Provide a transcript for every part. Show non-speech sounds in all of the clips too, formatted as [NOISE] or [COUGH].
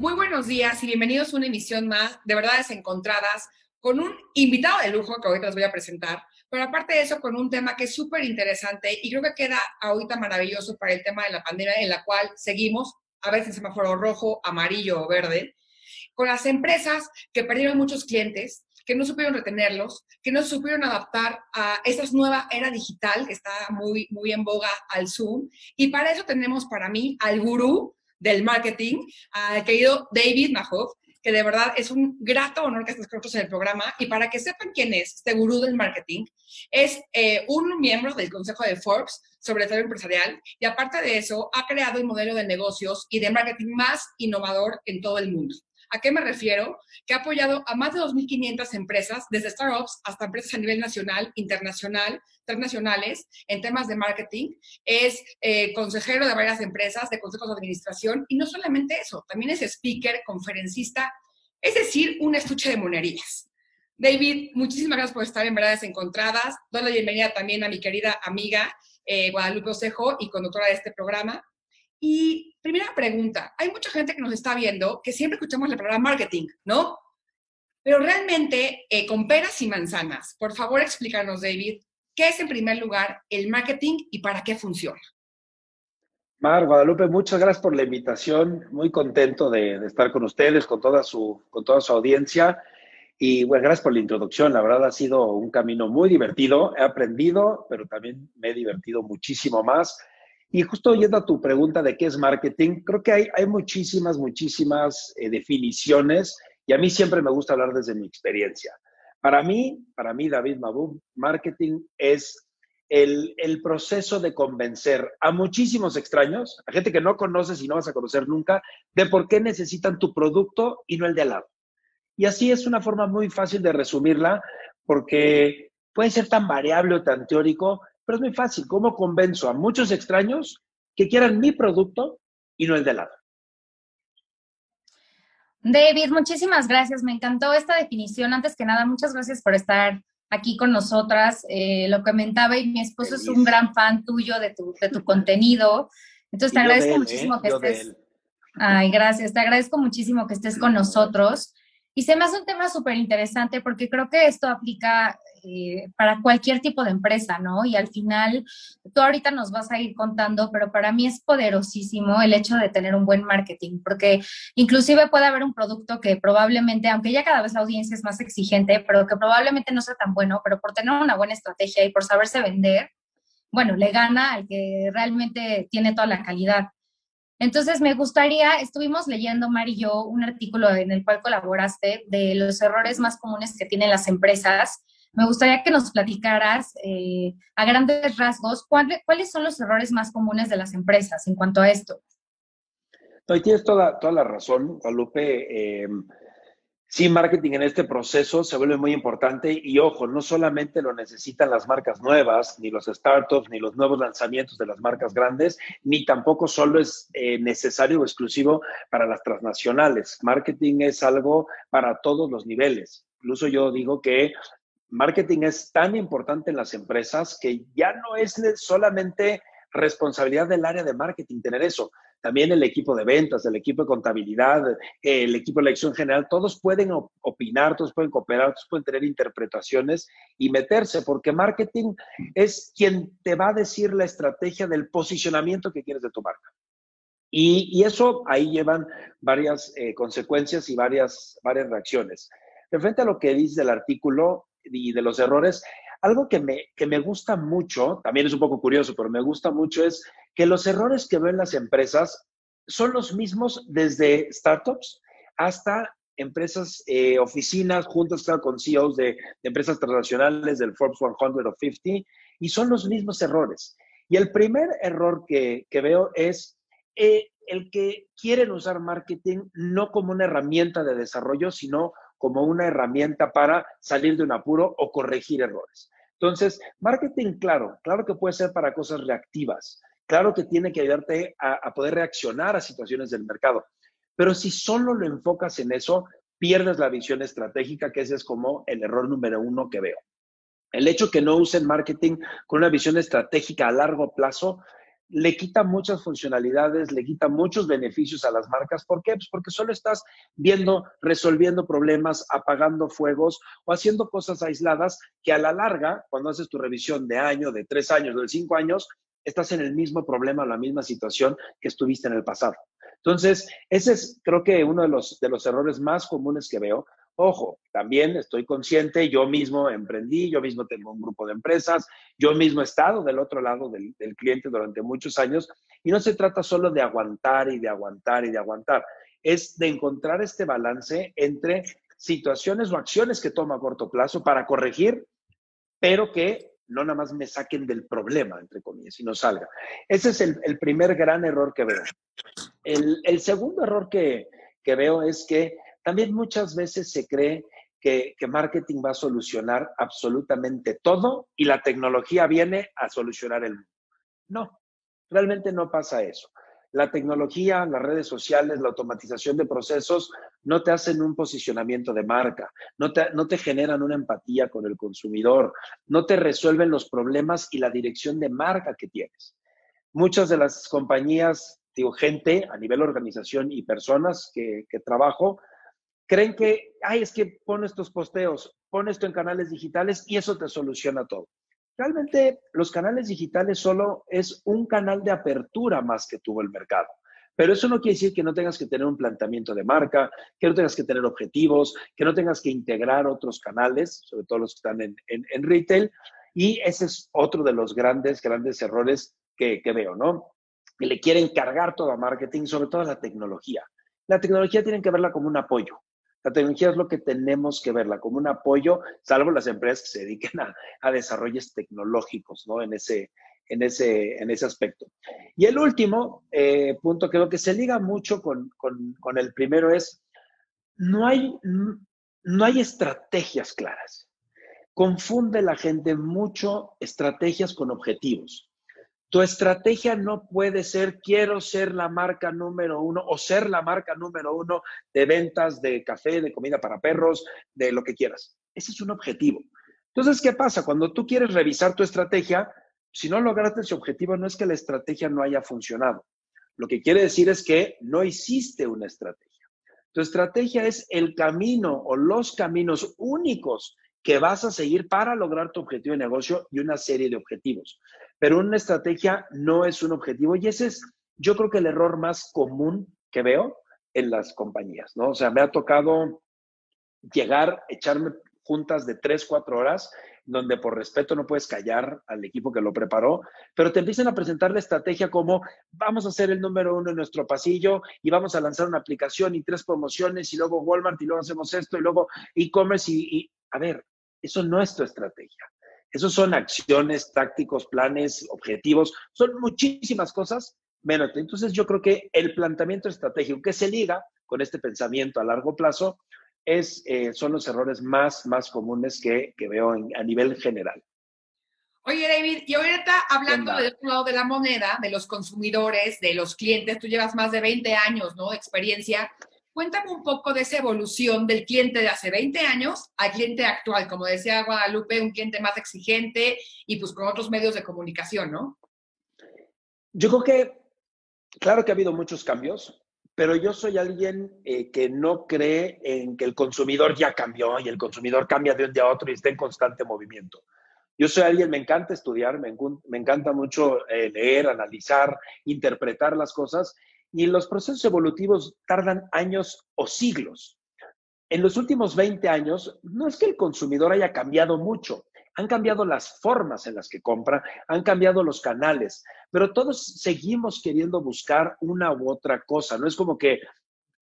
Muy buenos días y bienvenidos a una emisión más de Verdades Encontradas con un invitado de lujo que ahorita les voy a presentar, pero aparte de eso con un tema que es súper interesante y creo que queda ahorita maravilloso para el tema de la pandemia en la cual seguimos, a veces en semáforo rojo, amarillo o verde, con las empresas que perdieron muchos clientes, que no supieron retenerlos, que no supieron adaptar a esta nueva era digital que está muy, muy en boga al Zoom. Y para eso tenemos para mí al gurú del marketing, al querido David Mahoff, que de verdad es un grato honor que estés con nosotros en el programa. Y para que sepan quién es este gurú del marketing, es eh, un miembro del Consejo de Forbes sobre todo empresarial y aparte de eso ha creado el modelo de negocios y de marketing más innovador en todo el mundo. ¿A qué me refiero? Que ha apoyado a más de 2.500 empresas, desde startups hasta empresas a nivel nacional, internacional, transnacionales, en temas de marketing. Es eh, consejero de varias empresas, de consejos de administración, y no solamente eso, también es speaker, conferencista, es decir, un estuche de monerías. David, muchísimas gracias por estar en Verdades Encontradas. Doy la bienvenida también a mi querida amiga eh, Guadalupe Osejo y conductora de este programa. Y primera pregunta, hay mucha gente que nos está viendo que siempre escuchamos la palabra marketing, ¿no? Pero realmente, eh, con peras y manzanas, por favor explícanos, David, ¿qué es en primer lugar el marketing y para qué funciona? Mar, Guadalupe, muchas gracias por la invitación. Muy contento de, estar con ustedes, con toda, su, con toda su audiencia. Y bueno, gracias por la introducción. La verdad ha sido un camino muy divertido. He aprendido, pero también me he divertido muchísimo más. Y justo yendo a tu pregunta de qué es marketing, creo que hay, hay muchísimas, muchísimas eh, definiciones y a mí siempre me gusta hablar desde mi experiencia. Para mí, para mí, David Mabub, marketing es el, el, proceso de convencer a muchísimos extraños, a gente que no conoces y no vas a conocer nunca, de por qué necesitan tu producto y no el de al lado. Y así es una forma muy fácil de resumirla, porque puede ser tan variable o tan teórico, pero es muy fácil. ¿Cómo convenzo a muchos extraños que quieran mi producto y no el de lado? David, muchísimas gracias. Me encantó esta definición. Antes que nada, muchas gracias por estar aquí con nosotras. Eh, lo comentaba y mi esposo es un gran fan tuyo de tu, de tu contenido. Entonces, te agradezco ¿eh? muchísimo que estés. Ay, gracias. Te agradezco muchísimo que estés con nosotros. Y se me hace un tema súper interesante porque creo que esto aplica eh, para cualquier tipo de empresa, ¿no? Y al final, tú ahorita nos vas a ir contando, pero para mí es poderosísimo el hecho de tener un buen marketing, porque inclusive puede haber un producto que probablemente, aunque ya cada vez la audiencia es más exigente, pero que probablemente no sea tan bueno, pero por tener una buena estrategia y por saberse vender, bueno, le gana al que realmente tiene toda la calidad. Entonces, me gustaría, estuvimos leyendo, Mari y yo, un artículo en el cual colaboraste de los errores más comunes que tienen las empresas me gustaría que nos platicaras eh, a grandes rasgos cuáles son los errores más comunes de las empresas en cuanto a esto. No, y tienes toda, toda la razón, Guadalupe. Eh, sí, marketing en este proceso se vuelve muy importante y ojo, no solamente lo necesitan las marcas nuevas, ni los startups, ni los nuevos lanzamientos de las marcas grandes, ni tampoco solo es eh, necesario o exclusivo para las transnacionales. Marketing es algo para todos los niveles. Incluso yo digo que marketing es tan importante en las empresas que ya no es solamente responsabilidad del área de marketing tener eso. También el equipo de ventas, el equipo de contabilidad, el equipo de elección general, todos pueden opinar, todos pueden cooperar, todos pueden tener interpretaciones y meterse, porque marketing es quien te va a decir la estrategia del posicionamiento que quieres de tu marca. Y, eso ahí llevan varias eh, consecuencias y varias, varias reacciones. Referente a lo que dice el artículo, y de los errores, algo que me, que me gusta mucho, también es un poco curioso, pero me gusta mucho es que los errores que ven las empresas son los mismos desde startups hasta empresas, eh, oficinas, juntas con CEOs de, empresas transnacionales del Forbes 100 o 50, y son los mismos errores. Y el primer error que, veo es eh, el que quieren usar marketing no como una herramienta de desarrollo, sino como una herramienta para salir de un apuro o corregir errores. Entonces, marketing, claro, claro que puede ser para cosas reactivas, claro que tiene que ayudarte a, poder reaccionar a situaciones del mercado, pero si solo lo enfocas en eso, pierdes la visión estratégica, que ese es como el error número uno que veo. El hecho que no usen marketing con una visión estratégica a largo plazo le quita muchas funcionalidades, le quita muchos beneficios a las marcas. ¿Por qué? Pues porque solo estás viendo, resolviendo problemas, apagando fuegos o haciendo cosas aisladas que a la larga, cuando haces tu revisión de año, de tres años, de cinco años, estás en el mismo problema, la misma situación que estuviste en el pasado. Entonces, ese es creo que uno de los, de los errores más comunes que veo. Ojo, también estoy consciente, yo mismo emprendí, yo mismo tengo un grupo de empresas, yo mismo he estado del otro lado del, del cliente durante muchos años y no se trata solo de aguantar y de aguantar y de aguantar, es de encontrar este balance entre situaciones o acciones que toma a corto plazo para corregir, pero que no nada más me saquen del problema, entre comillas, y no salga. Ese es el, primer gran error que veo. El, segundo error que, veo es que también muchas veces se cree que, que, marketing va a solucionar absolutamente todo y la tecnología viene a solucionar el mundo. No, realmente no pasa eso. La tecnología, las redes sociales, la automatización de procesos no te hacen un posicionamiento de marca, no te, no te generan una empatía con el consumidor, no te resuelven los problemas y la dirección de marca que tienes. Muchas de las compañías, digo, gente a nivel organización y personas que, que trabajo, creen que, ay, es que pon estos posteos, pon esto en canales digitales y eso te soluciona todo. Realmente los canales digitales solo es un canal de apertura más que tuvo el mercado. Pero eso no quiere decir que no tengas que tener un planteamiento de marca, que no tengas que tener objetivos, que no tengas que integrar otros canales, sobre todo los que están en, en, retail. Y ese es otro de los grandes, grandes errores que, que veo, ¿no? Que le quieren cargar todo a marketing, sobre todo a la tecnología. La tecnología tienen que verla como un apoyo. La tecnología es lo que tenemos que verla como un apoyo, salvo las empresas que se dediquen a, desarrollos tecnológicos, ¿no? En ese, en ese, en ese aspecto. Y el último eh, punto, que que se liga mucho con, con, con, el primero es, no hay, no hay estrategias claras. Confunde la gente mucho estrategias con objetivos. Tu estrategia no puede ser quiero ser la marca número uno o ser la marca número uno de ventas de café, de comida para perros, de lo que quieras. Ese es un objetivo. Entonces, ¿qué pasa? Cuando tú quieres revisar tu estrategia, si no lograste ese objetivo, no es que la estrategia no haya funcionado. Lo que quiere decir es que no hiciste una estrategia. Tu estrategia es el camino o los caminos únicos que vas a seguir para lograr tu objetivo de negocio y una serie de objetivos. Pero una estrategia no es un objetivo y ese es, yo creo que el error más común que veo en las compañías, ¿no? O sea, me ha tocado llegar, echarme juntas de tres, cuatro horas, donde por respeto no puedes callar al equipo que lo preparó, pero te empiezan a presentar la estrategia como vamos a ser el número uno en nuestro pasillo y vamos a lanzar una aplicación y tres promociones y luego Walmart y luego hacemos esto y luego e-commerce y a ver, eso no es tu estrategia. Esos son acciones, tácticos, planes, objetivos, son muchísimas cosas menos. Entonces yo creo que el planteamiento estratégico que se liga con este pensamiento a largo plazo es, eh, son los errores más, más comunes que, veo a nivel general. Oye, David, y ahorita hablando del otro lado de la moneda, de los consumidores, de los clientes, tú llevas más de 20 años, ¿no? De experiencia. Cuéntame un poco de esa evolución del cliente de hace 20 años al cliente actual, como decía Guadalupe, un cliente más exigente y pues con otros medios de comunicación, ¿no? Yo creo que, claro que ha habido muchos cambios, pero yo soy alguien eh, que no cree en que el consumidor ya cambió y el consumidor cambia de un día a otro y está en constante movimiento. Yo soy alguien, me encanta estudiar, me, encanta mucho eh, leer, analizar, interpretar las cosas y los procesos evolutivos tardan años o siglos. En los últimos 20 años, no es que el consumidor haya cambiado mucho, han cambiado las formas en las que compra, han cambiado los canales, pero todos seguimos queriendo buscar una u otra cosa. No es como que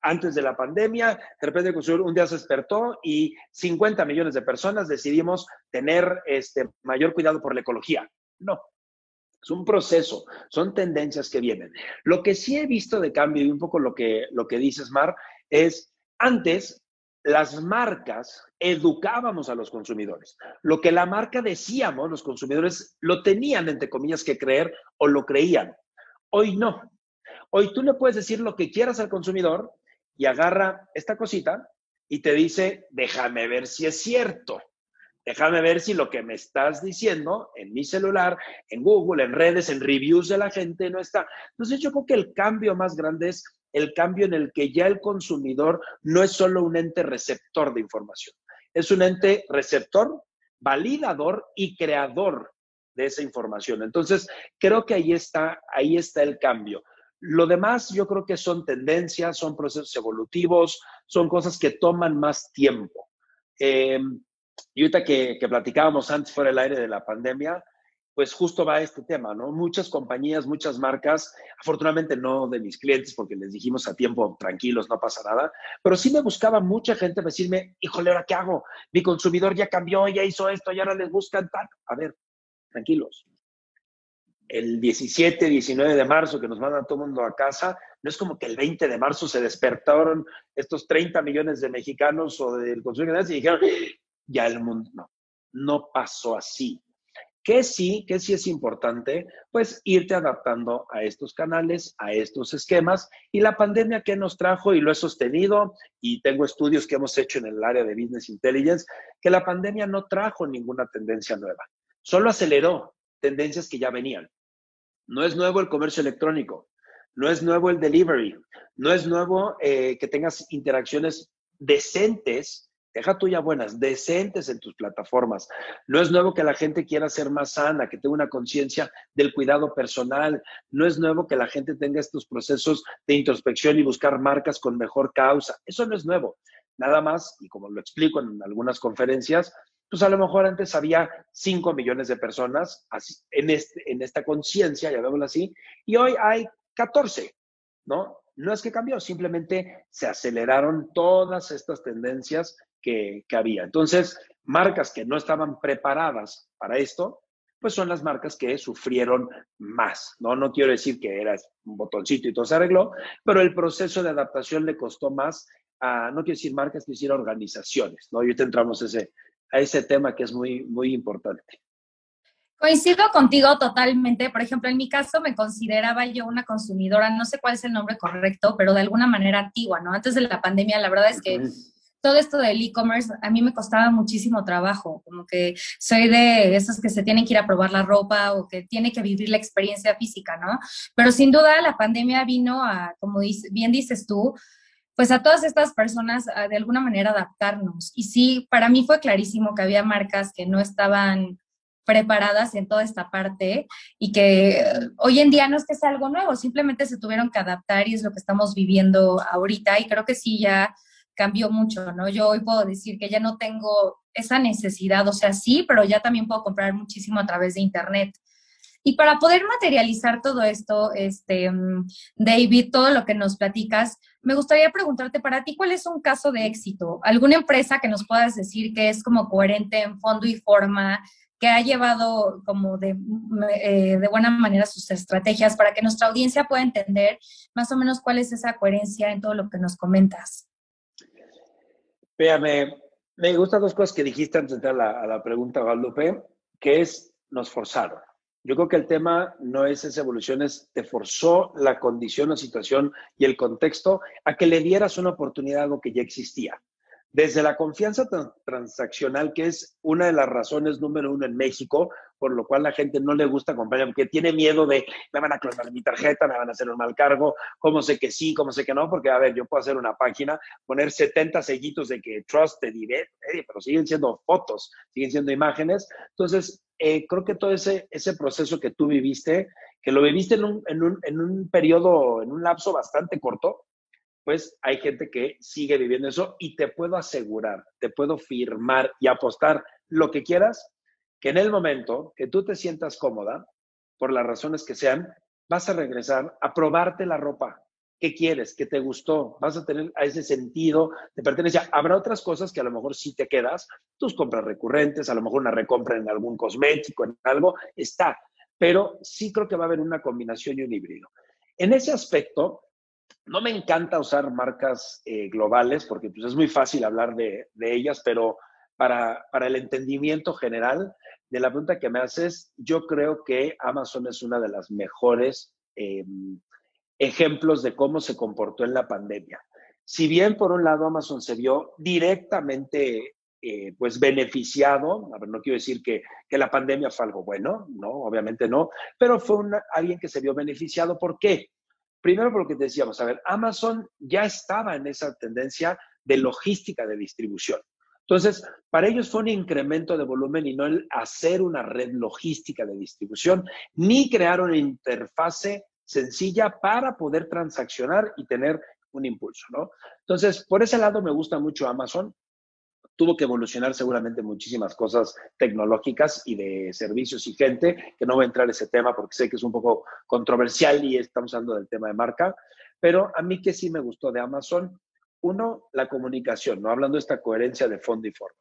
antes de la pandemia, de repente el consumidor un día se despertó y 50 millones de personas decidimos tener este, mayor cuidado por la ecología. No, es un proceso, son tendencias que vienen. Lo que sí he visto de cambio y un poco lo que, lo que dices, Mar, es antes las marcas educábamos a los consumidores. Lo que la marca decíamos, los consumidores lo tenían, entre comillas, que creer o lo creían. Hoy no. Hoy tú le puedes decir lo que quieras al consumidor y agarra esta cosita y te dice, déjame ver si es cierto. Déjame ver si lo que me estás diciendo en mi celular, en Google, en redes, en reviews de la gente no está. Entonces yo creo que el cambio más grande es el cambio en el que ya el consumidor no es solo un ente receptor de información, es un ente receptor, validador y creador de esa información. Entonces, creo que ahí está, ahí está el cambio. Lo demás yo creo que son tendencias, son procesos evolutivos, son cosas que toman más tiempo. Eh, y ahorita que, que platicábamos antes fuera del aire de la pandemia, pues justo va este tema, ¿no? Muchas compañías, muchas marcas, afortunadamente no de mis clientes porque les dijimos a tiempo, tranquilos, no pasa nada, pero sí me buscaba mucha gente para decirme, híjole, ¿ahora qué hago? Mi consumidor ya cambió, ya hizo esto, ya ahora les buscan tal. A ver, tranquilos. El 17, 19 de marzo que nos mandan todo el mundo a casa, no es como que el 20 de marzo se despertaron estos 30 millones de mexicanos o del consumidor y dijeron, ya el mundo, no, no pasó así que sí, que sí es importante, pues irte adaptando a estos canales, a estos esquemas. Y la pandemia que nos trajo, y lo he sostenido, y tengo estudios que hemos hecho en el área de Business Intelligence, que la pandemia no trajo ninguna tendencia nueva, solo aceleró tendencias que ya venían. No es nuevo el comercio electrónico, no es nuevo el delivery, no es nuevo eh, que tengas interacciones decentes deja tuya buenas, decentes en tus plataformas. No es nuevo que la gente quiera ser más sana, que tenga una conciencia del cuidado personal. No es nuevo que la gente tenga estos procesos de introspección y buscar marcas con mejor causa. Eso no es nuevo. Nada más, y como lo explico en algunas conferencias, pues a lo mejor antes había 5 millones de personas en, este, en esta conciencia, vemos así, y hoy hay 14, ¿no? No es que cambió, simplemente se aceleraron todas estas tendencias que, había. Entonces, marcas que no estaban preparadas para esto, pues son las marcas que sufrieron más, ¿no? No quiero decir que era un botoncito y todo se arregló, pero el proceso de adaptación le costó más a, no quiero decir marcas, quiero decir organizaciones, ¿no? Y ahorita entramos ese, a ese tema que es muy, muy importante. Coincido contigo totalmente. Por ejemplo, en mi caso me consideraba yo una consumidora, no sé cuál es el nombre correcto, pero de alguna manera antigua, ¿no? Antes de la pandemia, la verdad es que todo esto del e-commerce a mí me costaba muchísimo trabajo, como que soy de esos que se tienen que ir a probar la ropa o que tiene que vivir la experiencia física, ¿no? Pero sin duda la pandemia vino a, como bien dices tú, pues a todas estas personas a de alguna manera adaptarnos. Y sí, para mí fue clarísimo que había marcas que no estaban preparadas en toda esta parte y que hoy en día no es que sea algo nuevo, simplemente se tuvieron que adaptar y es lo que estamos viviendo ahorita y creo que sí ya cambió mucho, ¿no? Yo hoy puedo decir que ya no tengo esa necesidad, o sea, sí, pero ya también puedo comprar muchísimo a través de Internet. Y para poder materializar todo esto, este, mm, David, todo lo que nos platicas, me gustaría preguntarte para ti, ¿cuál es un caso de éxito? ¿Alguna empresa que nos puedas decir que es como coherente en fondo y forma, que ha llevado como de, eh, de buena manera sus estrategias para que nuestra audiencia pueda entender más o menos cuál es esa coherencia en todo lo que nos comentas? Véame, me gustan dos cosas que dijiste antes de entrar a la, pregunta, Guadalupe, que es nos forzaron. Yo creo que el tema no es esa evolución, es te forzó la condición o situación y el contexto a que le dieras una oportunidad a algo que ya existía. Desde la confianza transaccional, que es una de las razones número uno en México, por lo cual la gente no le gusta comprar, porque tiene miedo de, me van a clonar mi tarjeta, me van a hacer un mal cargo, cómo sé que sí, cómo sé que no, porque a ver, yo puedo hacer una página, poner 70 sellitos de que trusted y pero siguen siendo fotos, siguen siendo imágenes. Entonces, eh, creo que todo ese, ese proceso que tú viviste, que lo viviste en un, en, un, en un periodo, en un lapso bastante corto, pues hay gente que sigue viviendo eso y te puedo asegurar, te puedo firmar y apostar lo que quieras, que en el momento que tú te sientas cómoda, por las razones que sean, vas a regresar a probarte la ropa. ¿Qué quieres? ¿Qué te gustó? Vas a tener a ese sentido de pertenencia. Habrá otras cosas que a lo mejor sí te quedas, tus compras recurrentes, a lo mejor una recompra en algún cosmético, en algo, está. Pero sí creo que va a haber una combinación y un híbrido. En ese aspecto, no me encanta usar marcas eh, globales porque pues, es muy fácil hablar de, ellas, pero para, el entendimiento general de la pregunta que me haces, yo creo que Amazon es una de las mejores em, ejemplos de cómo se comportó en la pandemia. Si bien por un lado Amazon se vio directamente eh, pues beneficiado, no quiero decir que, que, la pandemia fue algo bueno, no, obviamente no, pero fue alguien que se vio beneficiado. ¿Por qué? Primero porque te decíamos, a ver, Amazon ya estaba en esa tendencia de logística de distribución. Entonces, para ellos fue un incremento de volumen y no el hacer una red logística de distribución, ni crear una interfase sencilla para poder transaccionar y tener un impulso, ¿no? Entonces, por ese lado me gusta mucho Amazon. Tuvo que evolucionar seguramente muchísimas cosas tecnológicas y de servicios y gente, que no voy a entrar en ese tema porque sé que es un poco controversial y estamos hablando del tema de marca, pero a mí que sí me gustó de Amazon uno, la comunicación, ¿no? Hablando de esta coherencia de fondo y forma.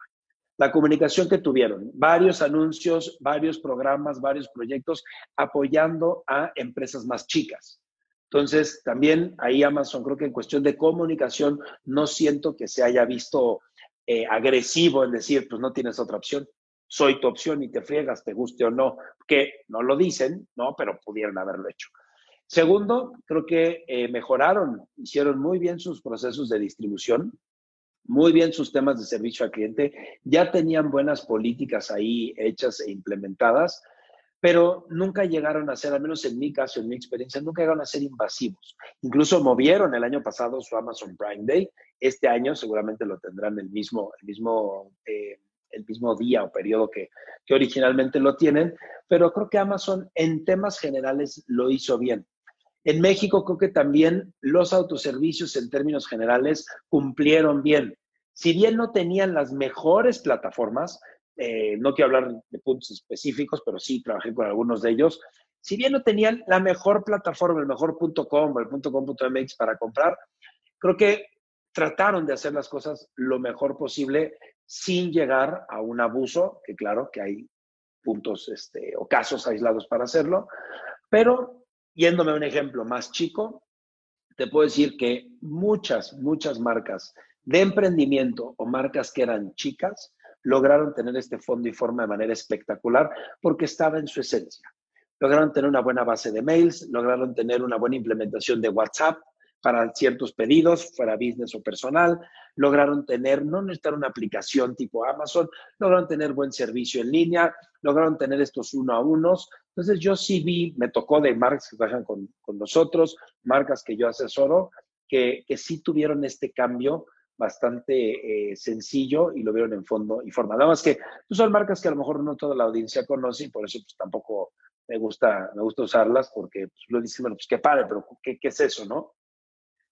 La comunicación que tuvieron, varios anuncios, varios programas, varios proyectos apoyando a empresas más chicas. Entonces, también ahí Amazon, creo que en cuestión de comunicación, no siento que se haya visto eh, agresivo en decir, pues no tienes otra opción, soy tu opción y te friegas, te guste o no, que no lo dicen, ¿no? Pero pudieron haberlo hecho. Segundo, creo que eh, mejoraron, hicieron muy bien sus procesos de distribución, muy bien sus temas de servicio al cliente, ya tenían buenas políticas ahí hechas e implementadas, pero nunca llegaron a ser, al menos en mi caso, en mi experiencia, nunca llegaron a ser invasivos. Incluso movieron el año pasado su Amazon Prime Day. Este año seguramente lo tendrán el mismo, el mismo, eh, el mismo día o periodo que, que originalmente lo tienen, pero creo que Amazon en temas generales lo hizo bien. En México creo que también los autoservicios en términos generales cumplieron bien. Si bien no tenían las mejores plataformas, eh, no quiero hablar de puntos específicos, pero sí trabajé con algunos de ellos, si bien no tenían la mejor plataforma, el mejor punto .com el punto para comprar, creo que trataron de hacer las cosas lo mejor posible sin llegar a un abuso, que claro que hay puntos este, o casos aislados para hacerlo, pero Yéndome a un ejemplo más chico, te puedo decir que muchas, muchas marcas de emprendimiento o marcas que eran chicas lograron tener este fondo y forma de manera espectacular porque estaba en su esencia. Lograron tener una buena base de mails, lograron tener una buena implementación de WhatsApp, para ciertos pedidos, fuera business o personal, lograron tener, no necesitar una aplicación tipo Amazon, lograron tener buen servicio en línea, lograron tener estos uno a unos. Entonces yo sí vi, me tocó de marcas que trabajan con, con nosotros, marcas que yo asesoro, que, que sí tuvieron este cambio bastante eh, sencillo y lo vieron en fondo y forma. Nada más que pues, son marcas que a lo mejor no toda la audiencia conoce y por eso pues, tampoco me gusta, me gusta usarlas porque pues, lo dicen, bueno, pues qué padre, pero ¿qué, ¿qué es eso, no?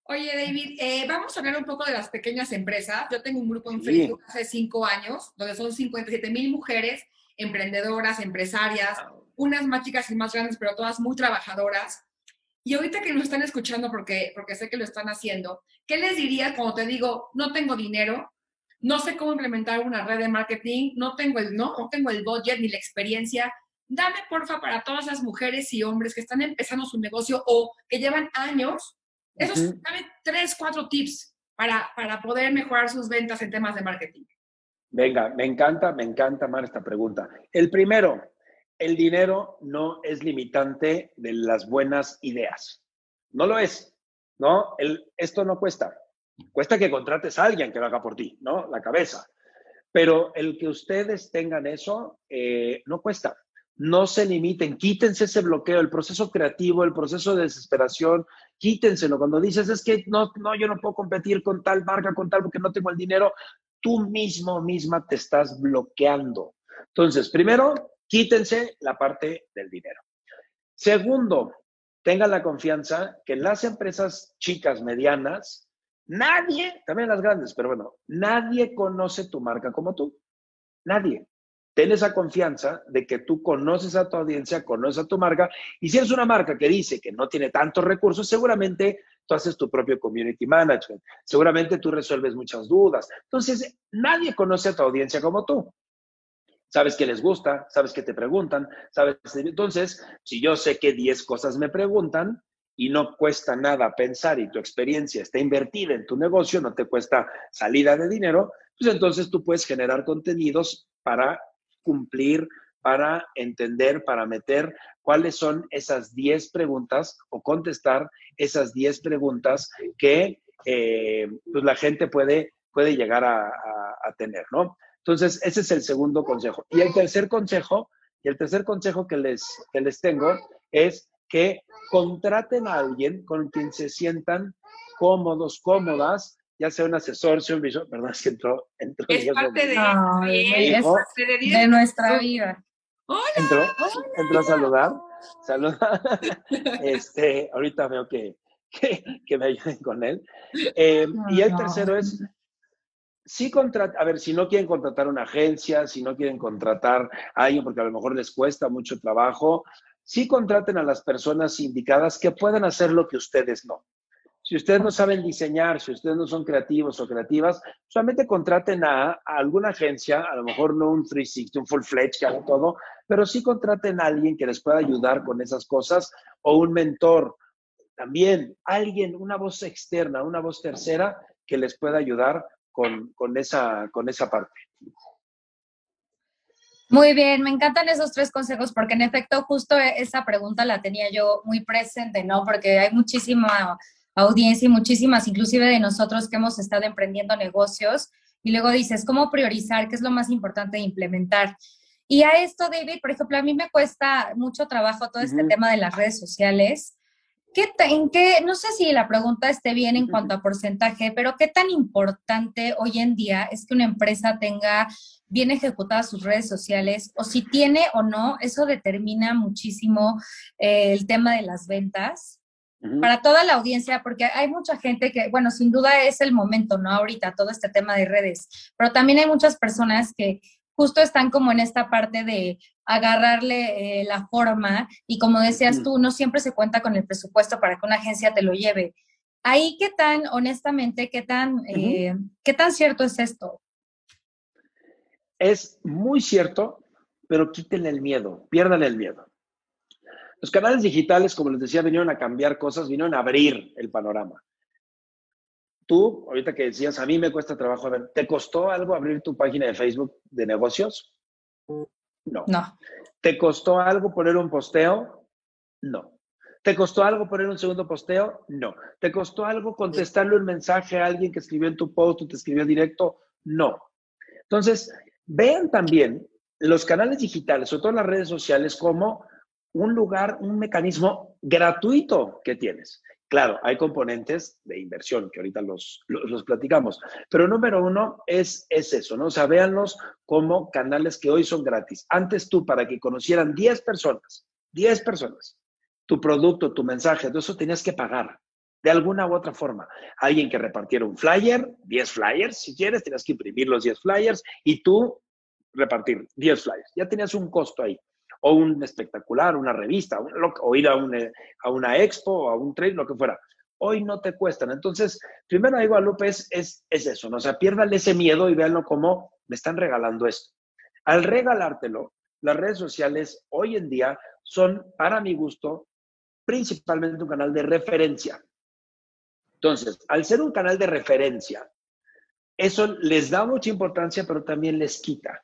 Oye, David, eh, vamos a hablar un poco de las pequeñas empresas. Yo tengo un grupo en Facebook hace cinco años, donde son 57 mil mujeres emprendedoras, empresarias, unas más chicas y más grandes, pero todas muy trabajadoras. Y ahorita que nos están escuchando, porque, porque sé que lo están haciendo, ¿qué les dirías cuando te digo, no tengo dinero, no sé cómo implementar una red de marketing, no tengo el, no, no tengo el budget ni la experiencia? Dame, porfa, para todas las mujeres y hombres que están empezando su negocio o que llevan años esos, dame tres, cuatro tips para, para poder mejorar sus ventas en temas de marketing. Venga, me encanta, me encanta, Mar, esta pregunta. El primero, el dinero no es limitante de las buenas ideas. No lo es, ¿no? Esto no cuesta. Cuesta que contrates a alguien que lo haga por ti, ¿no? La cabeza. Pero el que ustedes tengan eso, eh, no cuesta no se limiten, quítense ese bloqueo, el proceso creativo, el proceso de desesperación, quítenselo. Cuando dices, es que no, no, yo no puedo competir con tal marca, con tal, porque no tengo el dinero, tú mismo, misma te estás bloqueando. Entonces, primero, quítense la parte del dinero. Segundo, tengan la confianza que las empresas chicas, medianas, nadie, también las grandes, pero bueno, nadie conoce tu marca como tú. Nadie ten esa confianza de que tú conoces a tu audiencia, conoces a tu marca, y si eres una marca que dice que no tiene tantos recursos, seguramente tú haces tu propio community management, seguramente tú resuelves muchas dudas. Entonces, nadie conoce a tu audiencia como tú. Sabes que les gusta, sabes que te preguntan, sabes. Entonces, si yo sé que 10 cosas me preguntan y no cuesta nada pensar y tu experiencia está invertida en tu negocio, no te cuesta salida de dinero, pues entonces tú puedes generar contenidos para cumplir, para entender, para meter cuáles son esas 10 preguntas o contestar esas 10 preguntas que eh, pues la gente puede, puede llegar a, tener, ¿no? Entonces, ese es el segundo consejo. Y el tercer consejo, y el tercer consejo que les, que les tengo es que contraten a alguien con quien se sientan cómodos, cómodas, ya sea un asesor, sea un visor, perdón, es que entró, entró es parte de, de, nuestra vida. Entró, entró a saludar, saludar. [LAUGHS] Este, ahorita veo que, que, me ayuden con él. Eh, y el tercero es, sí contratar, a ver, si no quieren contratar una agencia, si no quieren contratar a alguien porque a lo mejor les cuesta mucho trabajo, sí contraten a las personas indicadas que puedan hacer lo que ustedes no. Si ustedes no saben diseñar, si ustedes no son creativos o creativas, solamente contraten a, alguna agencia, a lo mejor no un 360, un full-fledged que haga todo, pero sí contraten a alguien que les pueda ayudar con esas cosas o un mentor. También alguien, una voz externa, una voz tercera que les pueda ayudar con, con, esa, con esa parte. Muy bien, me encantan esos tres consejos porque en efecto justo esa pregunta la tenía yo muy presente, ¿no? Porque hay muchísima audiencia y muchísimas, inclusive de nosotros que hemos estado emprendiendo negocios y luego dices, ¿cómo priorizar? ¿Qué es lo más importante de implementar? Y a esto, David, por ejemplo, a mí me cuesta mucho trabajo todo este tema de las redes sociales ¿Qué, en qué, no sé si la pregunta esté bien en cuanto a porcentaje, pero qué tan importante hoy en día es que una empresa tenga bien ejecutadas sus redes sociales o si tiene o no, eso determina muchísimo eh, el tema de las ventas para toda la audiencia, porque hay mucha gente que, bueno, sin duda es el momento, ¿no? Ahorita todo este tema de redes, pero también hay muchas personas que justo están como en esta parte de agarrarle eh, la forma y como decías tú, no siempre se cuenta con el presupuesto para que una agencia te lo lleve. Ahí, ¿qué tan, honestamente, qué tan, eh, qué tan cierto es esto? Es muy cierto, pero quítenle el miedo, piérdanle el miedo. Los canales digitales, como les decía, vinieron a cambiar cosas, vinieron a abrir el panorama. Tú, ahorita que decías, a mí me cuesta trabajo, a ver, ¿te costó algo abrir tu página de Facebook de negocios? No. No. ¿Te costó algo poner un posteo? No. ¿Te costó algo poner un segundo posteo? No. ¿Te costó algo contestarle un mensaje a alguien que escribió en tu post o te escribió directo? No. Entonces, vean también los canales digitales, sobre todo las redes sociales, como un lugar, un mecanismo gratuito que tienes. Claro, hay componentes de inversión que ahorita los, los, platicamos, pero número uno es, es eso, ¿no? O sea, véanlos como canales que hoy son gratis. Antes tú, para que conocieran 10 personas, 10 personas, tu producto, tu mensaje, todo eso tenías que pagar de alguna u otra forma. Alguien que repartiera un flyer, 10 flyers, si quieres, tenías que imprimir los 10 flyers y tú repartir 10 flyers. Ya tenías un costo ahí o un espectacular, una revista, o ir a, a una expo, a un trade, lo que fuera. Hoy no te cuestan. Entonces, primero digo a Lupe es, es, eso, ¿no? O sea, piérdale ese miedo y véanlo como me están regalando esto. Al regalártelo, las redes sociales hoy en día son, para mi gusto, principalmente un canal de referencia. Entonces, al ser un canal de referencia, eso les da mucha importancia, pero también les quita.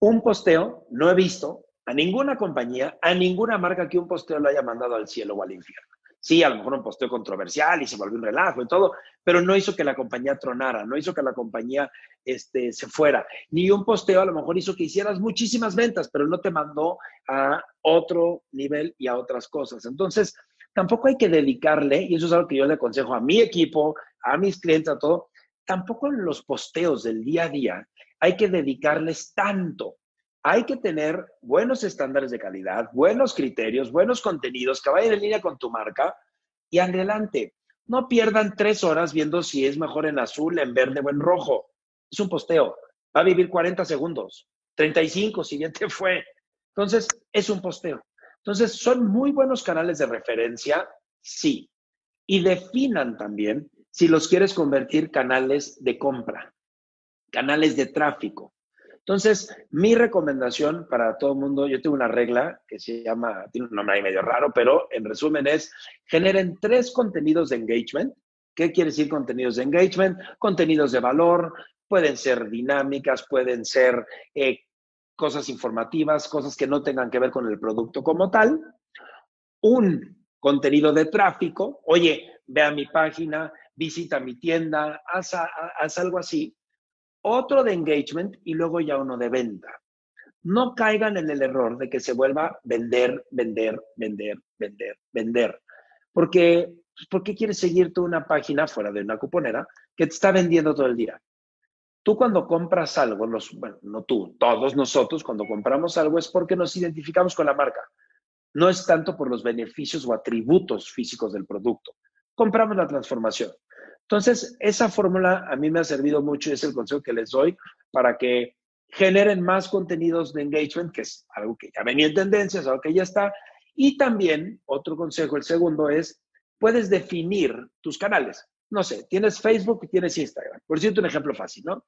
Un posteo, no he visto, a ninguna compañía, a ninguna marca que un posteo lo haya mandado al cielo o al infierno. Sí, a lo mejor un posteo controversial y se volvió un relajo y todo, pero no hizo que la compañía tronara, no hizo que la compañía este, se fuera. Ni un posteo a lo mejor hizo que hicieras muchísimas ventas, pero no te mandó a otro nivel y a otras cosas. Entonces, tampoco hay que dedicarle, y eso es algo que yo le aconsejo a mi equipo, a mis clientes, a todo, tampoco en los posteos del día a día hay que dedicarles tanto hay que tener buenos estándares de calidad, buenos criterios, buenos contenidos que vayan en línea con tu marca y adelante. No pierdan tres horas viendo si es mejor en azul, en verde o en rojo. Es un posteo. Va a vivir 40 segundos, 35 si bien te [LAUGHS] fue. Entonces, es un posteo. Entonces, ¿son muy buenos canales de referencia? Sí. Y definan también si los quieres convertir canales de compra, canales de tráfico. Entonces, mi recomendación para todo el mundo, yo tengo una regla que se llama, tiene un nombre ahí medio raro, pero en resumen es, generen tres contenidos de engagement. ¿Qué quiere decir contenidos de engagement? Contenidos de valor, pueden ser dinámicas, pueden ser eh, cosas informativas, cosas que no tengan que ver con el producto como tal. Un contenido de tráfico, oye, ve a mi página, visita mi tienda, haz algo así otro de engagement y luego ya uno de venta. No caigan en el error de que se vuelva vender, vender, vender, vender, vender. Porque, pues, ¿por qué quieres seguir tú una página fuera de una cuponera que te está vendiendo todo el día? Tú cuando compras algo, bueno, no tú, todos nosotros cuando compramos algo es porque nos identificamos con la marca. No es tanto por los beneficios o atributos físicos del producto. Compramos la transformación. Entonces, esa fórmula a mí me ha servido mucho y es el consejo que les doy para que generen más contenidos de engagement, que es algo que ya venía en tendencias, algo que ya está. Y también, otro consejo, el segundo es, puedes definir tus canales. No sé, tienes Facebook y tienes Instagram. Por cierto, un ejemplo fácil, ¿no?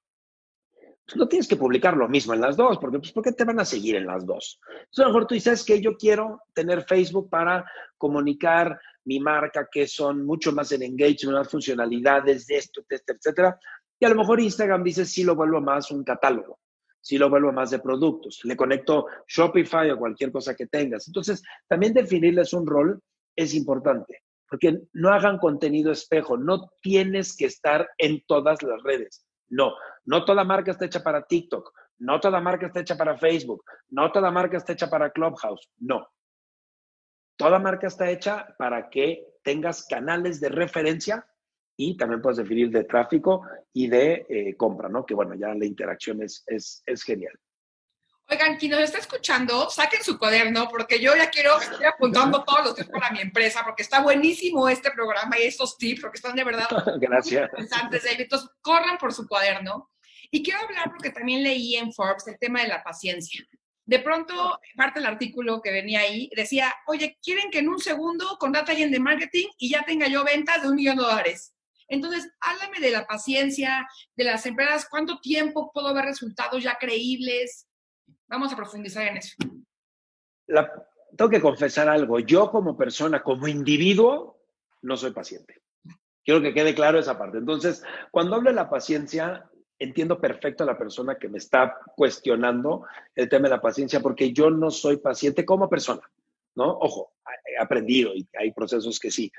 Pues no tienes que publicar lo mismo en las dos, porque pues, ¿por qué te van a seguir en las dos? Entonces, a lo mejor tú dices que yo quiero tener Facebook para comunicar mi marca, que son mucho más en engagement, más funcionalidades de esto, etcétera, etcétera. Y a lo mejor Instagram dice, sí lo vuelvo más un catálogo, sí lo vuelvo más de productos, le conecto Shopify o cualquier cosa que tengas. Entonces, también definirles un rol es importante, porque no hagan contenido espejo, no tienes que estar en todas las redes. No, no toda marca está hecha para TikTok, no toda marca está hecha para Facebook, no toda marca está hecha para Clubhouse, no. Toda marca está hecha para que tengas canales de referencia y también puedes definir de tráfico y de eh, compra, ¿no? Que bueno, ya la interacción es, es, es genial. Oigan, quien nos está escuchando, saquen su cuaderno porque yo ya quiero estoy apuntando [LAUGHS] todos los tips para mi empresa porque está buenísimo este programa y estos tips porque están de verdad [LAUGHS] Gracias. interesantes. Entonces, corran por su cuaderno. Y quiero hablar porque también leí en Forbes el tema de la paciencia. De pronto, parte del artículo que venía ahí decía, oye, quieren que en un segundo contrate a alguien de marketing y ya tenga yo ventas de un millón de dólares. Entonces, háblame de la paciencia, de las empresas, cuánto tiempo puedo ver resultados ya creíbles. Vamos a profundizar en eso. tengo que confesar algo. Yo como persona, como individuo, no soy paciente. Quiero que quede claro esa parte. Entonces, cuando hablo de la paciencia, entiendo perfecto a la persona que me está cuestionando el tema de la paciencia, porque yo no soy paciente como persona, ¿no? Ojo, he aprendido y hay procesos que sí.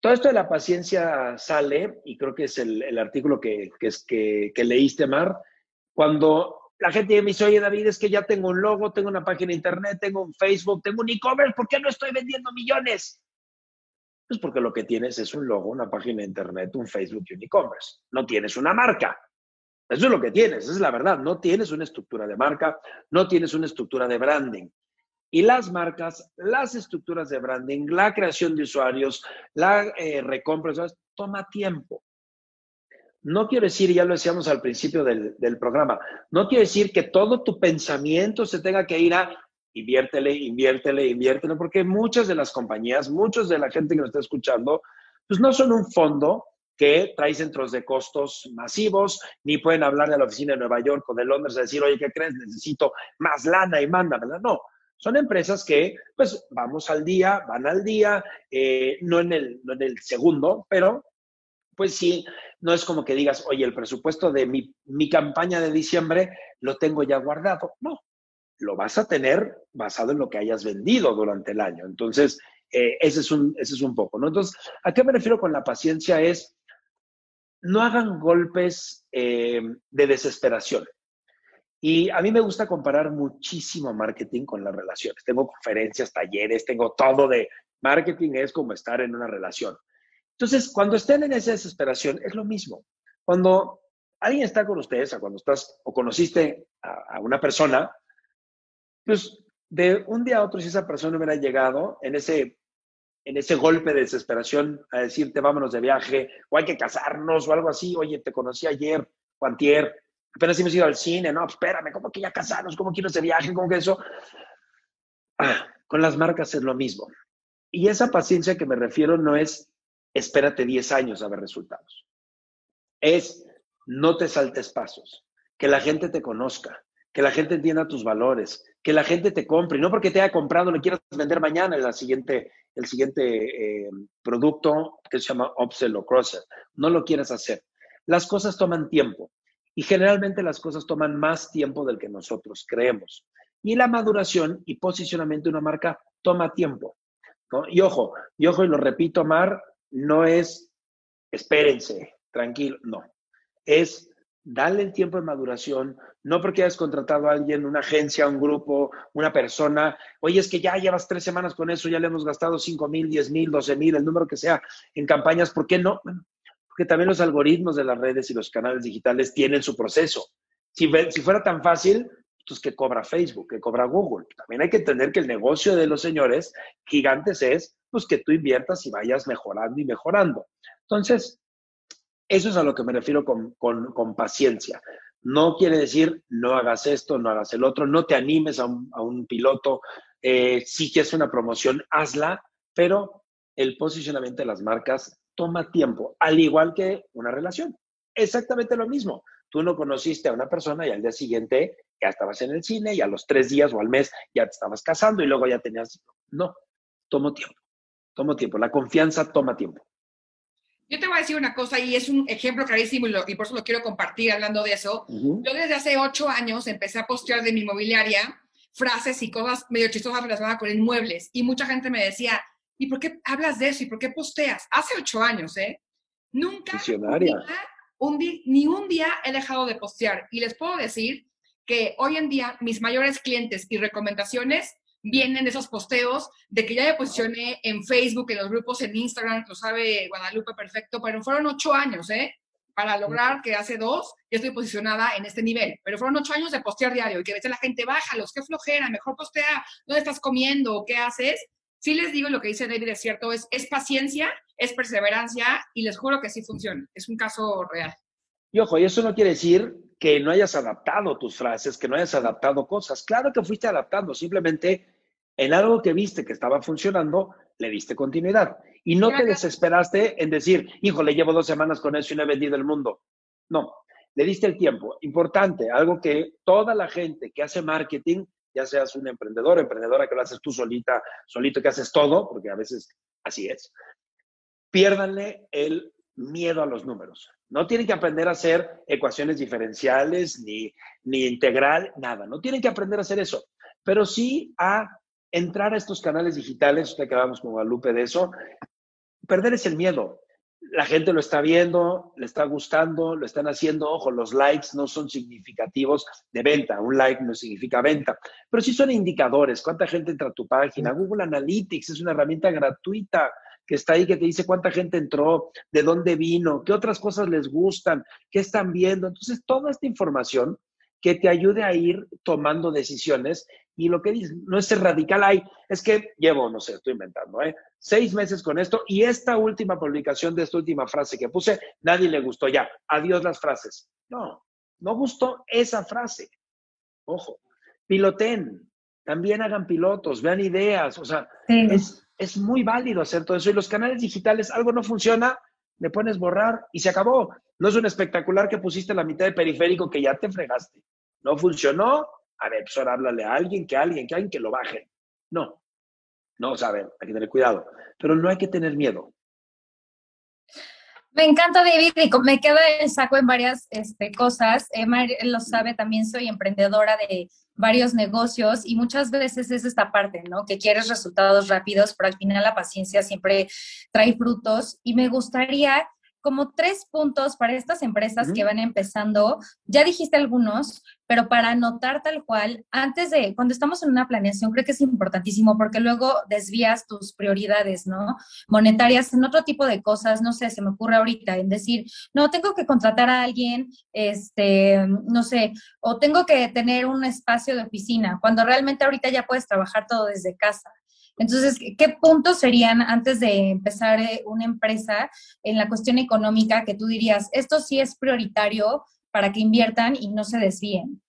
Todo esto de la paciencia sale, y creo que es el, artículo que, que, que, leíste, Mar, cuando la gente me dice, oye David, es que ya tengo un logo, tengo una página de internet, tengo un Facebook, tengo un e-commerce, ¿por qué no estoy vendiendo millones? Pues porque lo que tienes es un logo, una página de internet, un Facebook un e-commerce. No tienes una marca. Eso es lo que tienes, esa es la verdad. No tienes una estructura de marca, no tienes una estructura de branding. Y las marcas, las estructuras de branding, la creación de usuarios, la eh, recompra, toma tiempo. No quiero decir, ya lo decíamos al principio del, del, programa, no quiero decir que todo tu pensamiento se tenga que ir a inviértele, inviértele, inviértele, porque muchas de las compañías, muchos de la gente que nos está escuchando, pues no son un fondo que trae centros de costos masivos, ni pueden hablar de la oficina de Nueva York o de Londres y decir, oye, ¿qué crees? Necesito más lana y mándamela. No, son empresas que, pues, vamos al día, van al día, eh, no, en el, no en el segundo, pero, pues sí, no es como que digas, oye, el presupuesto de mi, mi campaña de diciembre lo tengo ya guardado. No, lo vas a tener basado en lo que hayas vendido durante el año. Entonces, eh, ese, es un, ese es un poco, ¿no? Entonces, ¿a qué me refiero con la paciencia? Es no hagan golpes eh, de desesperación. Y a mí me gusta comparar muchísimo marketing con las relaciones. Tengo conferencias, talleres, tengo todo de marketing, es como estar en una relación. Entonces, cuando estén en esa desesperación, es lo mismo. Cuando alguien está con ustedes, o cuando estás o conociste a, a una persona, pues de un día a otro, si esa persona hubiera llegado en ese en ese golpe de desesperación a decirte vámonos de viaje o hay que casarnos o algo así, oye, te conocí ayer o antier, apenas hemos ido al cine, no, espérame, ¿cómo que ya casarnos? ¿Cómo quiero ese viaje? ¿Cómo que eso? Ah, con las marcas es lo mismo. Y esa paciencia que me refiero no es espérate 10 años a ver resultados. Es no te saltes pasos, que la gente te conozca, que la gente entienda tus valores, que la gente te compre, no porque te haya comprado le quieras vender mañana en la siguiente el siguiente eh, producto que se llama upsell o cross No lo quieres hacer. Las cosas toman tiempo y generalmente las cosas toman más tiempo del que nosotros creemos. Y la maduración y posicionamiento de una marca toma tiempo. Y ojo, y ojo, y lo repito, Mar, no es espérense, tranquilo, no. Es dale el tiempo de maduración, no porque hayas contratado a alguien, una agencia, un grupo, una persona, oye, es que ya llevas tres semanas con eso, ya le hemos gastado 5 mil, 10 mil, 12 mil, el número que sea en campañas, ¿por qué no? Bueno, porque también los algoritmos de las redes y los canales digitales tienen su proceso. Si, si fuera tan fácil, pues que cobra Facebook, que cobra Google. También hay que entender que el negocio de los señores gigantes es pues que tú inviertas y vayas mejorando y mejorando. Entonces, eso es a lo que me refiero con, paciencia. No quiere decir no hagas esto, no hagas el otro, no te animes a un, piloto. Eh, si quieres una promoción, hazla, pero el posicionamiento de las marcas toma tiempo, al igual que una relación. Exactamente lo mismo. Tú no conociste a una persona y al día siguiente ya estabas en el cine y a los tres días o al mes ya te estabas casando y luego ya tenías... No, tomo tiempo, tomo tiempo. La confianza toma tiempo. Yo te voy a decir una cosa y es un ejemplo clarísimo y, por eso lo quiero compartir hablando de eso. Yo desde hace ocho años empecé a postear de mi inmobiliaria frases y cosas medio chistosas relacionadas con inmuebles y mucha gente me decía, ¿y por qué hablas de eso? ¿Y por qué posteas? Hace ocho años, ¿eh? Nunca, un día, ni un día he dejado de postear y les puedo decir que hoy en día mis mayores clientes y recomendaciones vienen de esos posteos, de que ya me posicioné en Facebook, en los grupos, en Instagram, lo sabe Guadalupe perfecto, pero fueron ocho años, ¿eh? Para lograr que hace dos ya estoy posicionada en este nivel. Pero fueron ocho años de postear diario y que a veces la gente, bájalos, qué flojera, mejor postea, ¿dónde estás comiendo? ¿Qué haces? Sí les digo lo que dice David es cierto, es, es paciencia, es perseverancia y les juro que sí funciona. Es un caso real. Y ojo, y eso no quiere decir que no hayas adaptado tus frases, que no hayas adaptado cosas. Claro que fuiste adaptando, simplemente en algo que viste que estaba funcionando, le diste continuidad. Y no te desesperaste en decir, hijo, le llevo dos semanas con eso y no he vendido el mundo. No, le diste el tiempo. Importante, algo que toda la gente que hace marketing, ya seas un emprendedor, emprendedora que lo haces tú solita, solito que haces todo, porque a veces así es, piérdanle el miedo a los números. No tienen que aprender a hacer ecuaciones diferenciales ni, ni integral, nada. No tienen que aprender a hacer eso, pero sí a entrar a estos canales digitales, que acabamos con Guadalupe de eso, perder es el miedo. La gente lo está viendo, le está gustando, lo están haciendo. Ojo, los likes no son significativos de venta. Un like no significa venta, pero sí son indicadores. ¿Cuánta gente entra a tu página? Google Analytics es una herramienta gratuita que está ahí, que te dice cuánta gente entró, de dónde vino, qué otras cosas les gustan, qué están viendo. Entonces, toda esta información que te ayude a ir tomando decisiones y lo que dice, no es ser radical ahí, es que llevo, no sé, estoy inventando, ¿eh? seis meses con esto y esta última publicación de esta última frase que puse, nadie le gustó ya, adiós las frases. No, no gustó esa frase. Ojo, piloten, también hagan pilotos, vean ideas, o sea, es, es muy válido hacer todo eso. Y los canales digitales, algo no funciona, le pones borrar y se acabó. No es un espectacular que pusiste la mitad de periférico que ya te fregaste. No funcionó, a ver, pues ahora háblale a alguien, que alguien, que alguien que lo baje. No, no saben, hay que tener cuidado, pero no hay que tener miedo. Me encanta, David, y me queda el saco en varias este, cosas. Emma lo sabe, también soy emprendedora de varios negocios y muchas veces es esta parte, ¿no? Que quieres resultados rápidos, pero al final la paciencia siempre trae frutos. Y me gustaría como tres puntos para estas empresas que van empezando. Ya dijiste algunos, pero para anotar tal cual, antes de, cuando estamos en una planeación, creo que es importantísimo porque luego desvías tus prioridades, ¿no? Monetarias en otro tipo de cosas, no sé, se me ocurre ahorita en decir, no, tengo que contratar a alguien, este, no sé, o tengo que tener un espacio de oficina, cuando realmente ahorita ya puedes trabajar todo desde casa. Entonces, ¿qué puntos serían antes de empezar eh, una empresa en la cuestión económica que tú dirías, esto sí es prioritario para que inviertan y no se desvíen?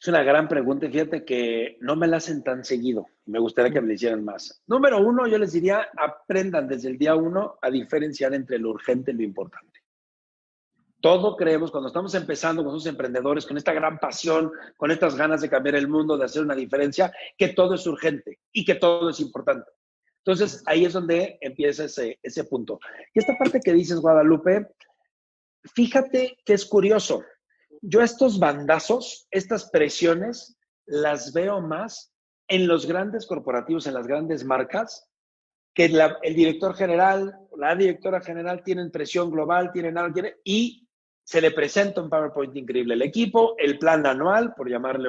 Es una gran pregunta y fíjate que no me la hacen tan seguido. Me gustaría que me la hicieran más. Número uno, yo les diría, aprendan desde el día uno a diferenciar entre lo urgente y lo importante. Todo creemos, cuando estamos empezando con somos emprendedores, con esta gran pasión, con estas ganas de cambiar el mundo, de hacer una diferencia, que todo es urgente y que todo es importante. Entonces, ahí es donde empieza ese, ese punto. Y esta parte que dices, Guadalupe, fíjate que es curioso. Yo estos bandazos, estas presiones, las veo más en los grandes corporativos, en las grandes marcas, que el director general, la directora general tienen presión global, tienen algo, y se le presenta un PowerPoint increíble al equipo, el plan anual, por llamarle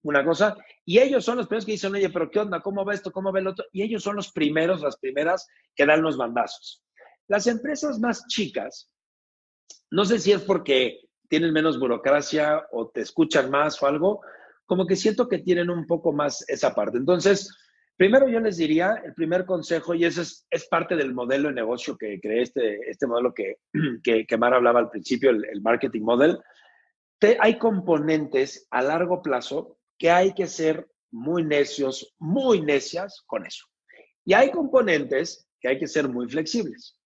una cosa, y ellos son los primeros que dicen, oye, pero ¿qué onda? ¿Cómo va esto? ¿Cómo va el otro? Y ellos son los primeros, las primeras que dan los bandazos. Las empresas más chicas, no sé si es porque tienen menos burocracia o te escuchan más o algo, como que siento que tienen un poco más esa parte. Entonces, primero yo les diría, el primer consejo, y ese es, parte del modelo de negocio que creé, este, este modelo que, [CLEARS THROAT] que, que Mara hablaba al principio, el, marketing model, hay componentes a largo plazo que hay que ser muy necios, muy necias con eso. Y hay componentes que hay que ser muy flexibles.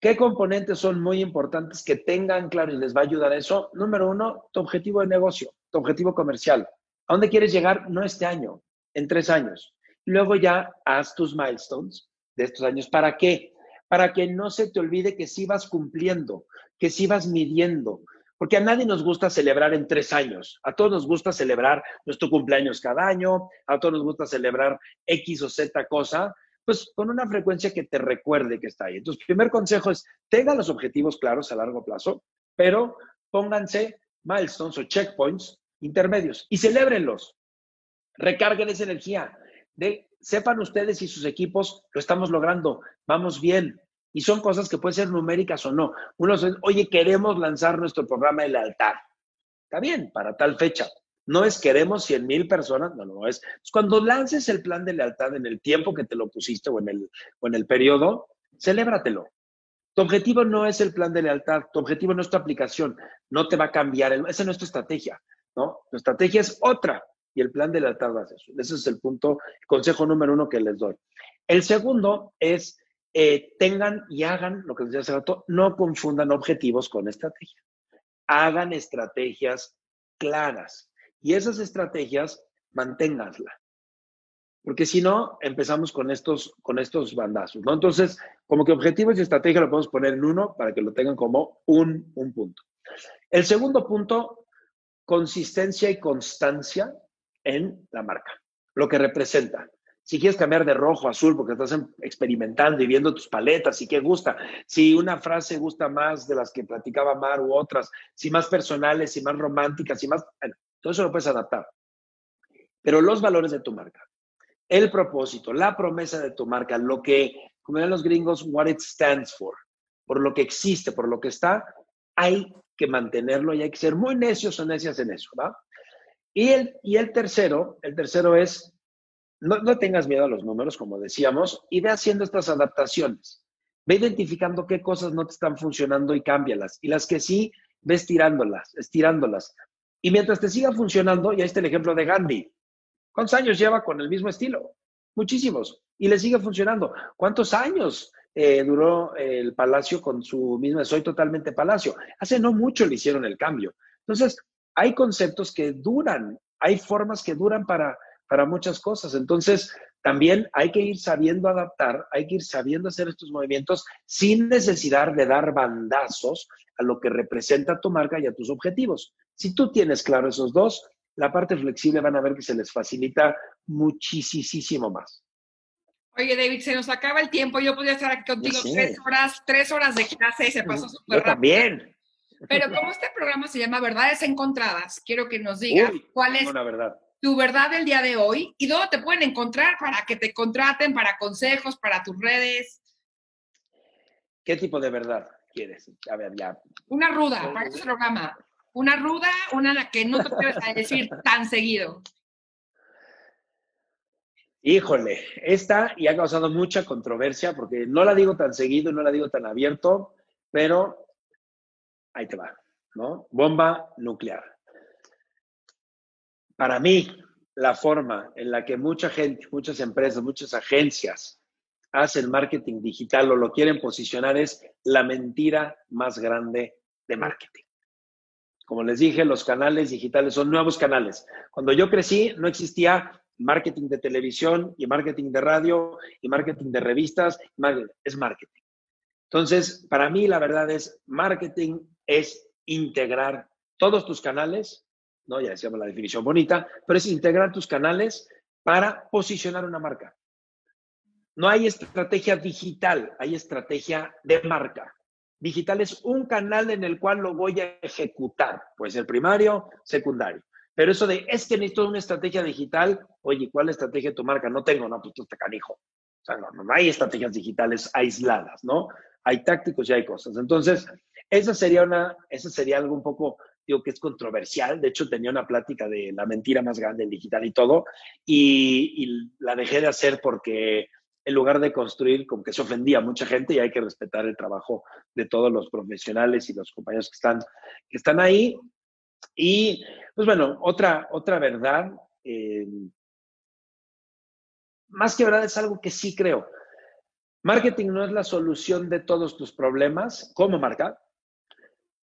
¿Qué componentes son muy importantes que tengan claro y les va a ayudar eso? Número uno, tu objetivo de negocio, tu objetivo comercial. ¿A dónde quieres llegar? No este año, en tres años. Luego ya haz tus milestones de estos años. ¿Para qué? Para que no se te olvide que sí vas cumpliendo, que sí vas midiendo. Porque a nadie nos gusta celebrar en tres años. A todos nos gusta celebrar nuestro cumpleaños cada año, a todos nos gusta celebrar X o Z cosa, pues con una frecuencia que te recuerde que está ahí. Entonces, primer consejo es, tengan los objetivos claros a largo plazo, pero pónganse milestones o checkpoints intermedios y celébrenlos. Recarguen esa energía. De, sepan ustedes si sus equipos lo estamos logrando, vamos bien. Y son cosas que pueden ser numéricas o no. Uno dice, oye, queremos lanzar nuestro programa del altar. Está bien, para tal fecha. No es queremos 100 mil personas, no, no es. Cuando lances el plan de lealtad en el tiempo que te lo pusiste o en el, o en el periodo, celébratelo. Tu objetivo no es el plan de lealtad, tu objetivo no es tu aplicación, no te va a cambiar, esa no es tu estrategia, ¿no? Tu estrategia es otra y el plan de lealtad va a ser eso. Ese es el punto, consejo número uno que les doy. El segundo es, eh, tengan y hagan, lo que les decía hace rato, no confundan objetivos con estrategia. Hagan estrategias claras. Y esas estrategias, manténganlas. Porque si no, empezamos con estos, con estos bandazos, ¿no? Entonces, como que objetivos y estrategia lo podemos poner en uno para que lo tengan como un, un punto. El segundo punto, consistencia y constancia en la marca, lo que representa. Si quieres cambiar de rojo a azul porque estás experimentando y viendo tus paletas y qué gusta, si una frase gusta más de las que platicaba Mar u otras, si más personales, si más románticas, si más, todo eso lo puedes adaptar. Pero los valores de tu marca, el propósito, la promesa de tu marca, lo que, como ven los gringos, what it stands for, por lo que existe, por lo que está, hay que mantenerlo y hay que ser muy necios o necias en eso, ¿va? Y el, tercero, el tercero es, no, no tengas miedo a los números, como decíamos, y ve haciendo estas adaptaciones. Ve identificando qué cosas no te están funcionando y cámbialas. Y las que sí, ve estirándolas, estirándolas. Y mientras te siga funcionando, y ahí está el ejemplo de Gandhi. ¿Cuántos años lleva con el mismo estilo? Muchísimos. Y le sigue funcionando. ¿Cuántos años eh, duró el Palacio con su misma Soy totalmente Palacio? Hace no mucho le hicieron el cambio. Entonces, hay conceptos que duran, hay formas que duran para, para muchas cosas. Entonces, también hay que ir sabiendo adaptar, hay que ir sabiendo hacer estos movimientos sin necesidad de dar bandazos a lo que representa tu marca y a tus objetivos. Si tú tienes claro esos dos, la parte flexible van a ver que se les facilita muchísimo más. Oye, David, se nos acaba el tiempo. Yo podría estar aquí contigo tres horas, tres horas de clase y se pasó súper rápido. también. Pero [LAUGHS] como este programa se llama Verdades Encontradas, quiero que nos digas cuál es tu verdad del día de hoy y dónde te pueden encontrar para que te contraten, para consejos, para tus redes. ¿Qué tipo de verdad quieres? A ver, ya. Una ruda, para este programa. Una ruda, una la que no te puedes decir [LAUGHS] tan seguido. Híjole, esta y ha causado mucha controversia porque no la digo tan seguido, no la digo tan abierto, pero ahí te va, ¿no? Bomba nuclear. Para mí, la forma en la que mucha gente, muchas empresas, muchas agencias hacen marketing digital o lo quieren posicionar es la mentira más grande de marketing. Como les dije, los canales digitales son nuevos canales. Cuando yo crecí, no existía marketing de televisión y marketing de radio y marketing de revistas. Es marketing. Entonces, para mí la verdad es, marketing es integrar todos tus canales, ¿no? Ya decíamos la definición bonita, pero es integrar tus canales para posicionar una marca. No hay estrategia digital, hay estrategia de marca. Digital es un canal en el cual lo voy a ejecutar, pues el primario, secundario. Pero eso de, es que necesito una estrategia digital, oye, ¿cuál estrategia de tu marca? No tengo, no, pues tú te canijo. O sea, no, no hay estrategias digitales aisladas, ¿no? Hay tácticos y hay cosas. Entonces, esa sería una, eso sería algo un poco, digo, que es controversial. De hecho, tenía una plática de la mentira más grande del digital y todo, y, y la dejé de hacer porque en lugar de construir, como que se ofendía a mucha gente y hay que respetar el trabajo de todos los profesionales y los compañeros que están, que están ahí. Y, pues bueno, otra, otra verdad, eh, más que verdad es algo que sí creo. Marketing no es la solución de todos tus problemas como marca,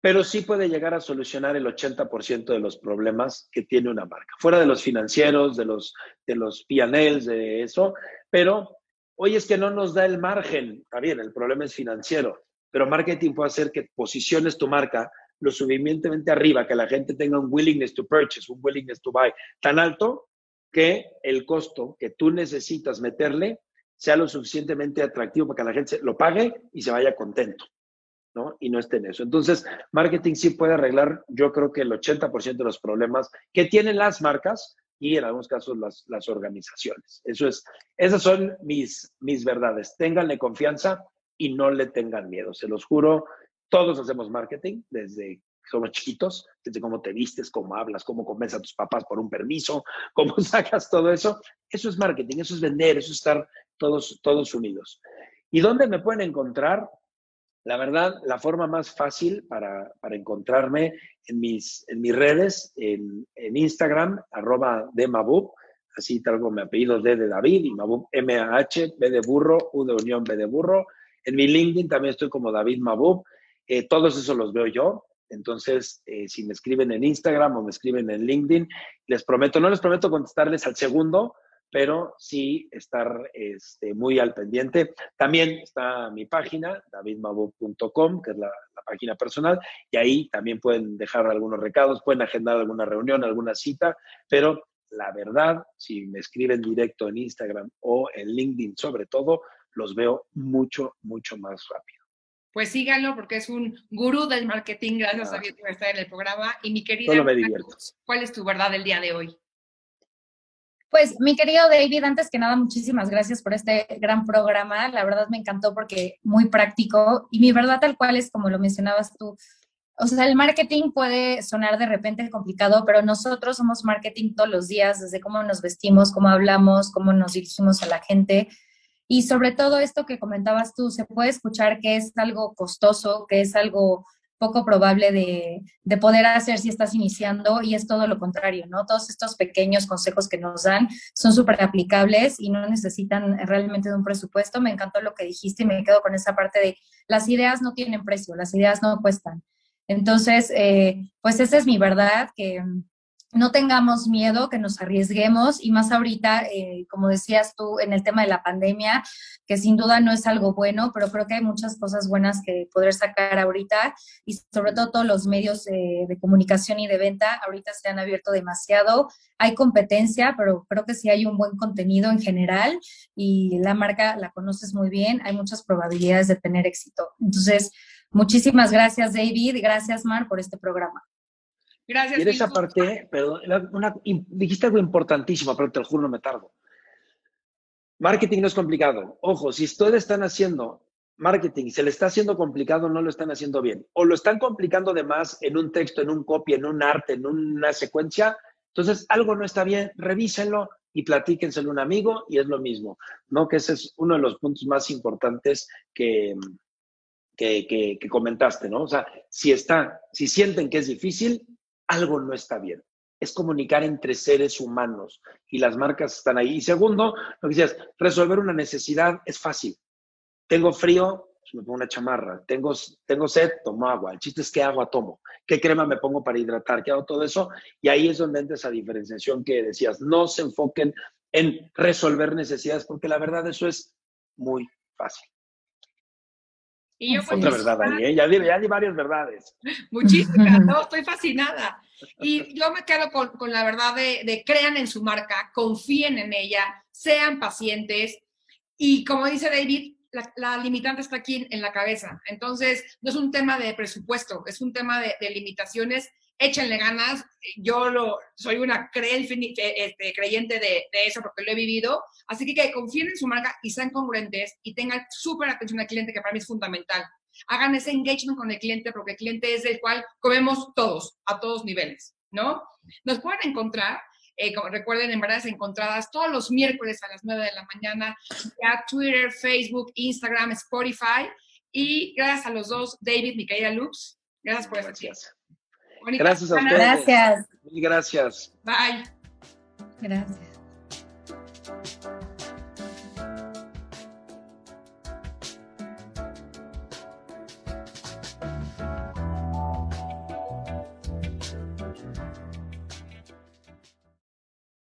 pero sí puede llegar a solucionar el 80% de los problemas que tiene una marca, fuera de los financieros, de los, de los P&Ls, de eso, pero Oye, es que no nos da el margen. Está bien, el problema es financiero, pero marketing puede hacer que posiciones tu marca lo suficientemente arriba, que la gente tenga un willingness to purchase, un willingness to buy tan alto que el costo que tú necesitas meterle sea lo suficientemente atractivo para que la gente lo pague y se vaya contento, ¿no? Y no esté en eso. Entonces, marketing sí puede arreglar, yo creo que el 80% de los problemas que tienen las marcas, y en algunos casos las, las organizaciones. Eso es, esas son mis, mis verdades. Ténganle confianza y no le tengan miedo. Se los juro, todos hacemos marketing desde somos chiquitos, desde cómo te vistes, cómo hablas, cómo convences a tus papás por un permiso, [LAUGHS] cómo sacas todo eso. Eso es marketing, eso es vender, eso es estar todos, todos unidos. ¿Y dónde me pueden encontrar? La verdad, la forma más fácil para, para encontrarme en mis, en mis redes, en, en Instagram, arroba de Mabub, así tal como mi apellido D de David y Mabub M-A-H, B de burro, U de unión, B de burro. En mi LinkedIn también estoy como David Mabub. Eh, todos esos los veo yo. Entonces, eh, si me escriben en Instagram o me escriben en LinkedIn, les prometo, no les prometo contestarles al segundo, pero sí estar este, muy al pendiente. También está mi página, davidmabub.com, que es la, la, página personal, y ahí también pueden dejar algunos recados, pueden agendar alguna reunión, alguna cita, pero la verdad, si me escriben directo en Instagram o en LinkedIn sobre todo, los veo mucho, mucho más rápido. Pues síganlo porque es un gurú del marketing. Gracias, ah. David, por estar en el programa. Y mi querida, Solo me divierto. ¿cuál es tu verdad del día de hoy? Pues mi querido David, antes que nada, muchísimas gracias por este gran programa. La verdad me encantó porque muy práctico y mi verdad tal cual es como lo mencionabas tú. O sea, el marketing puede sonar de repente complicado, pero nosotros somos marketing todos los días, desde cómo nos vestimos, cómo hablamos, cómo nos dirigimos a la gente. Y sobre todo esto que comentabas tú, se puede escuchar que es algo costoso, que es algo poco probable de, de, poder hacer si estás iniciando y es todo lo contrario, ¿no? Todos estos pequeños consejos que nos dan son súper aplicables y no necesitan realmente de un presupuesto. Me encantó lo que dijiste y me quedo con esa parte de las ideas no tienen precio, las ideas no cuestan. Entonces, eh, pues esa es mi verdad, que no tengamos miedo, que nos arriesguemos y más ahorita, eh, como decías tú, en el tema de la pandemia, que sin duda no es algo bueno, pero creo que hay muchas cosas buenas que poder sacar ahorita y sobre todo todos los medios eh, de comunicación y de venta ahorita se han abierto demasiado. Hay competencia, pero creo que sí hay un buen contenido en general y la marca la conoces muy bien, hay muchas probabilidades de tener éxito. Entonces, muchísimas gracias David, gracias Mar por este programa. Gracias. Y en esa parte, perdón, una, dijiste algo importantísimo, pero te lo juro, no me tardo. Marketing no es complicado. Ojo, si ustedes están haciendo marketing, se le está haciendo complicado, no lo están haciendo bien. O lo están complicando de más en un texto, en un copy, en un arte, en una secuencia. Entonces, algo no está bien, revísenlo y platíquenselo a un amigo y es lo mismo. ¿no? Que ese es uno de los puntos más importantes que, que, que, que comentaste, ¿no? O sea, si está, si sienten que es difícil, algo no está bien. Es comunicar entre seres humanos y las marcas están ahí. Y segundo, lo que decías, resolver una necesidad es fácil. Tengo frío, pues me pongo una chamarra. Tengo, tengo sed, tomo agua. El chiste es qué agua tomo, qué crema me pongo para hidratar, qué hago todo eso. Y ahí es donde entra esa diferenciación que decías. No se enfoquen en resolver necesidades, porque la verdad eso es muy fácil. Y yo, pues, Otra verdad ahí, ¿eh? ya, di, ya di varias verdades. [LAUGHS] Muchísimas, [LAUGHS] no, estoy fascinada. Y yo me quedo con, con la verdad de, de, crean en su marca, confíen en ella, sean pacientes. Y como dice David, la, limitante está aquí en, la cabeza. Entonces, no es un tema de presupuesto, es un tema de, limitaciones. Échenle ganas. Yo lo, soy una este, creyente de, eso porque lo he vivido. Así que, que confíen en su marca y sean congruentes y tengan súper atención al cliente, que para mí es fundamental. Hagan ese engagement con el cliente porque el cliente es el cual comemos todos, a todos niveles, ¿no? Nos pueden encontrar eh, recuerden, en Verdades Encontradas, todos los miércoles a las 9 de la mañana, ya Twitter, Facebook, Instagram, Spotify. Y gracias a los dos, David, Micaela Lux. Gracias por estar aquí. Gracias a ustedes. Gracias. Mil gracias. Bye. Gracias.